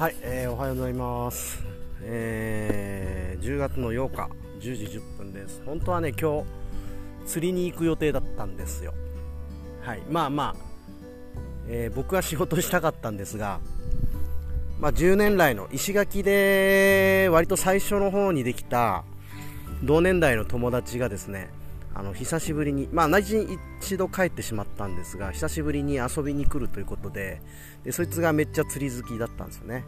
はい、えー、おはようございます、えー、10月の8日10時10分です。本当はね今日釣りに行く予定だったんですよ。はいまあまあ、えー、僕は仕事したかったんですがまあ、10年来の石垣で割と最初の方にできた同年代の友達がですねあの久しぶりに、まあ、内地に一度帰ってしまったんですが久しぶりに遊びに来るということででそいつがめっちゃ釣り好きだったんですよね。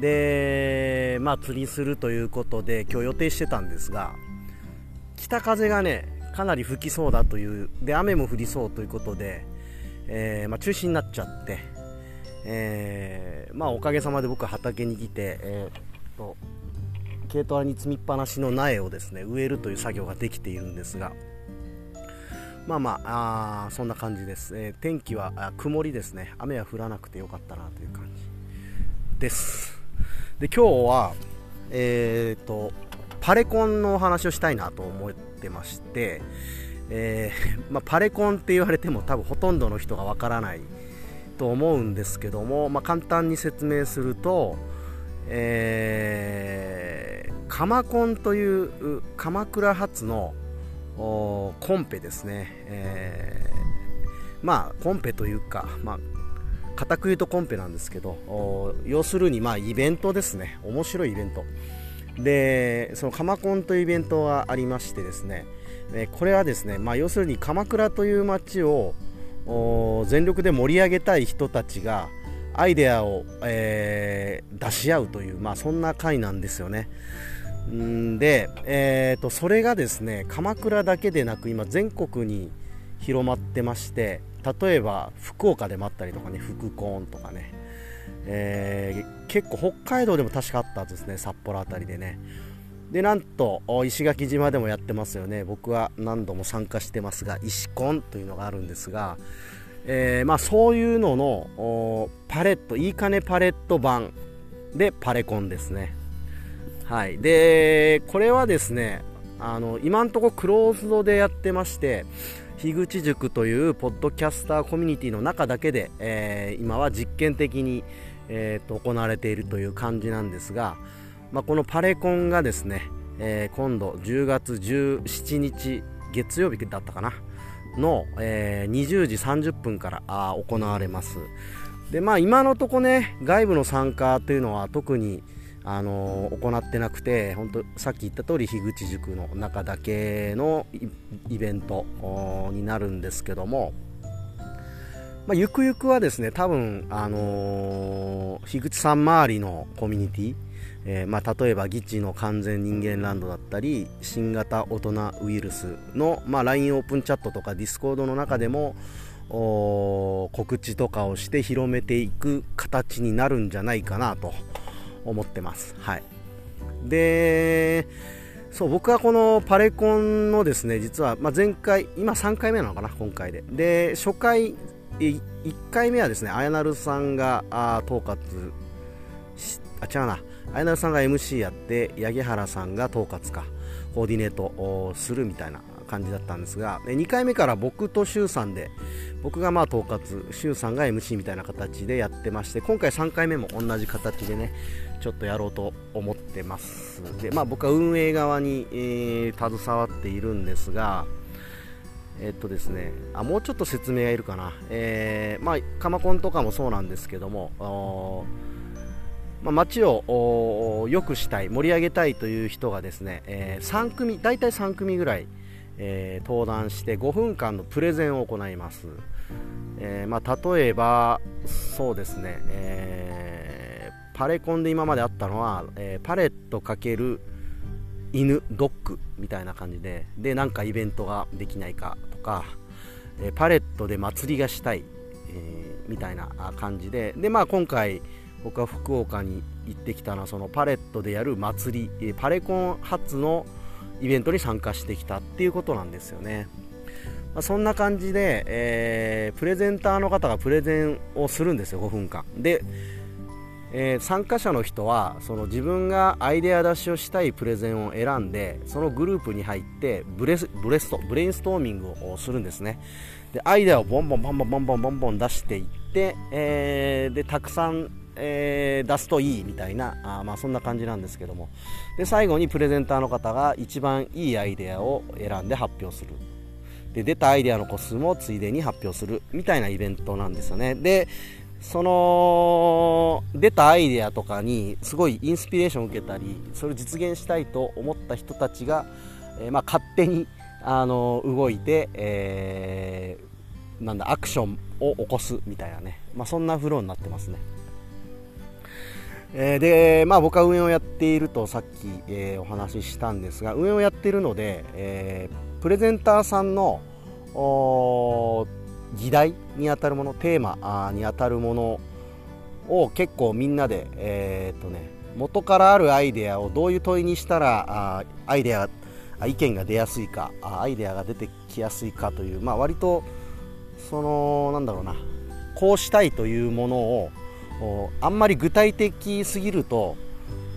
で、まあ、釣りするということで今日予定してたんですが北風がねかなり吹きそうだというで雨も降りそうということで、えー、まあ、中止になっちゃって、えー、まあ、おかげさまで僕は畑に来て、えー、っと軽トラに積みっぱなしの苗をですね植えるという作業ができているんですがまあまああそんな感じです、えー、天気は曇りですね。雨は降らなくてよかったなという感じです。で今日はえーと、パレコンのお話をしたいなと思ってまして、えー、まあ、パレコンって言われても多分ほとんどの人がわからないと思うんですけども、まあ、簡単に説明すると、えー、カマコンという鎌倉発のコンペですね、えー、まあコンペというか、まあ、固く言うとコンペなんですけど要するにまあイベントですね。面白いイベント。でそのカマコンというイベントがありましてですね。これはですね、まあ、要するに鎌倉という街を全力で盛り上げたい人たちがアイデアを、えー、出し合うという、まあ、そんな会なんですよね。んで、えーと、それがですね鎌倉だけでなく今全国に広まってまして例えば福岡でもあったりとかね福コーンとかね、えー、結構北海道でも確かあったんですね札幌辺りでね。でなんと石垣島でもやってますよね。僕は何度も参加してますが石コンというのがあるんですがえー、まあ、そういうののパレットいいかねパレット版でパレコンですね。はい。でこれはですねあの今んとこクローズドでやってまして樋口塾というポッドキャスターコミュニティの中だけで、えー、今は実験的に、えー、と行われているという感じなんですが、まあ、このパレコンがですね、えー、今度10月17日月曜日だったかなの、えー、20時30分からあ行われます。でまあ今のとこね外部の参加というのは特にあの、行ってなくて本当さっき言った通り樋口塾の中だけのイベントになるんですけども、まあ、ゆくゆくはですね多分、あのー、樋口さん周りのコミュニティえー、まあ、例えばギチの完全人間ランドだったり新型大人ウイルスの、まあ、LINE オープンチャットとか Discord の中でも告知とかをして広めていく形になるんじゃないかなと。思ってます。はい、でそう僕はこのパレコンのですね実は、まあ、前回今3回目なのかな今回で。で初回1回目はですねあやなるさんがあ統括しあ違うな。綾成さんが MC やって八木原さんが統括かコーディネートをするみたいな感じだったんですが2回目から僕と周さんで僕がまあ統括周さんが MC みたいな形でやってまして今回3回目も同じ形でねちょっとやろうと思ってます。で、まあ、僕は運営側に、えー、携わっているんですがえっとですね、あもうちょっと説明がいるかな、えーまあ、カマコンとかもそうなんですけどもまあ、街を良くしたい盛り上げたいという人がですね、えー、3組大体3組ぐらい、えー、登壇して5分間のプレゼンを行います、えー、まあ、例えばそうですね、えパレコンで今まであったのは、えパレット×犬ドッグみたいな感じででなんかイベントができないかとか、えパレットで祭りがしたい、えみたいな感じでで、まあ、今回僕は福岡に行ってきたのはそのパレットでやる祭りパレコン初のイベントに参加してきたっていうことなんですよね、まあ、そんな感じで、えー、プレゼンターの方がプレゼンをするんですよ5分間。で、えー、参加者の人はその自分がアイデア出しをしたいプレゼンを選んでそのグループに入ってブレスブレストブレインストーミングをするんですね。でアイデアをボンボンボンボンボンボンボン出していって、えー、でたくさんえー、出すといいみたいなあ、まあ、そんな感じなんですけども。で最後にプレゼンターの方が一番いいアイデアを選んで発表する。で出たアイデアの個数もついでに発表するみたいなイベントなんですよね。でその出たアイデアとかにすごいインスピレーションを受けたりそれを実現したいと思った人たちが、えー、まあ、勝手にあの動いて、えー、なんだアクションを起こすみたいなね、まあ、そんなフローになってますね。えー、で、まあ、僕は運営をやっているとさっき、えー、お話ししたんですが運営をやっているので、えー、プレゼンターさんの議題にあたるものテーマにあたるものを結構みんなで、えー、っとね、元からあるアイデアをどういう問いにしたらあアイデア意見が出やすいかアイデアが出てきやすいかという、まあ、割とそのなんだろうなこうしたいというものをあんまり具体的すぎると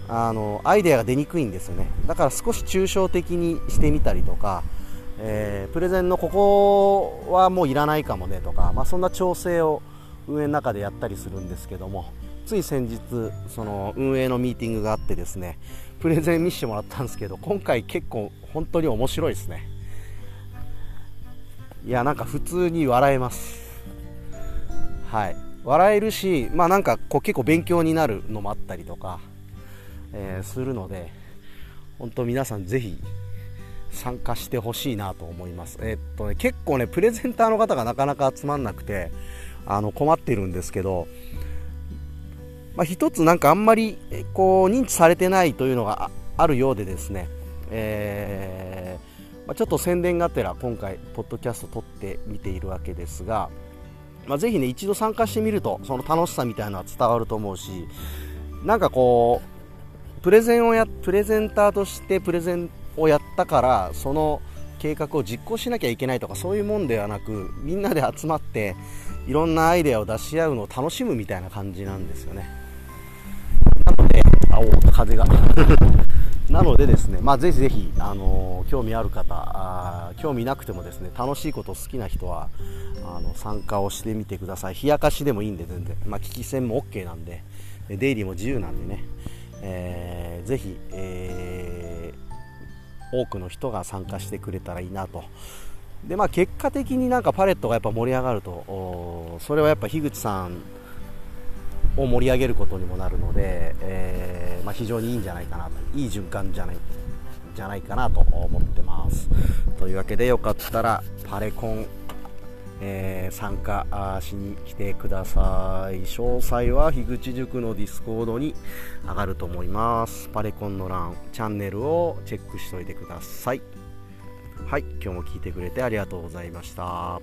あのアイデアが出にくいんですよね。だから少し抽象的にしてみたりとか、えー、プレゼンのここはもういらないかもねとか、まあ、そんな調整を運営の中でやったりするんですけどもつい先日その運営のミーティングがあってですねプレゼン見せてもらったんですけど今回結構本当に面白いですね。いやなんか普通に笑えます。はい。笑えるしまあなんかこう結構勉強になるのもあったりとか、えー、するので本当皆さんぜひ参加してほしいなと思います。えー、っとね結構ねプレゼンターの方がなかなか集まんなくてあの困ってるんですけどまあ、つなんかあんまりこう認知されてないというのがあるようでですね、えー、まあ、ちょっと宣伝がてら今回ポッドキャスト撮ってみているわけですが、まあ、ぜひね一度参加してみるとその楽しさみたいなのは伝わると思うしなんかこうプレゼンをやプレゼンターとしてプレゼンをやったからその計画を実行しなきゃいけないとかそういうもんではなくみんなで集まっていろんなアイデアを出し合うのを楽しむみたいな感じなんですよね。なので、あお風がなのでですね、まあ、ぜひぜひ、あの、興味ある方あ、興味なくてもですね、楽しいこと好きな人は、あの参加をしてみてください。冷やかしでもいいんで、全然。まあ、聞き戦も OK なんで、出入りも自由なんでね、えー、ぜひ、えー、多くの人が参加してくれたらいいなと。で、まあ、結果的になんかパレットがやっぱ盛り上がると、それはやっぱ樋口さんを盛り上げることにもなるので、えー、まあ、非常にいいんじゃないかなといい循環じゃないじゃないかなと思ってます。というわけでよかったらパレコン、えー、参加しに来てください。詳細は樋口塾の Discord に上がると思います。パレコンの欄チャンネルをチェックしておいてください。はい今日も聞いてくれてありがとうございました。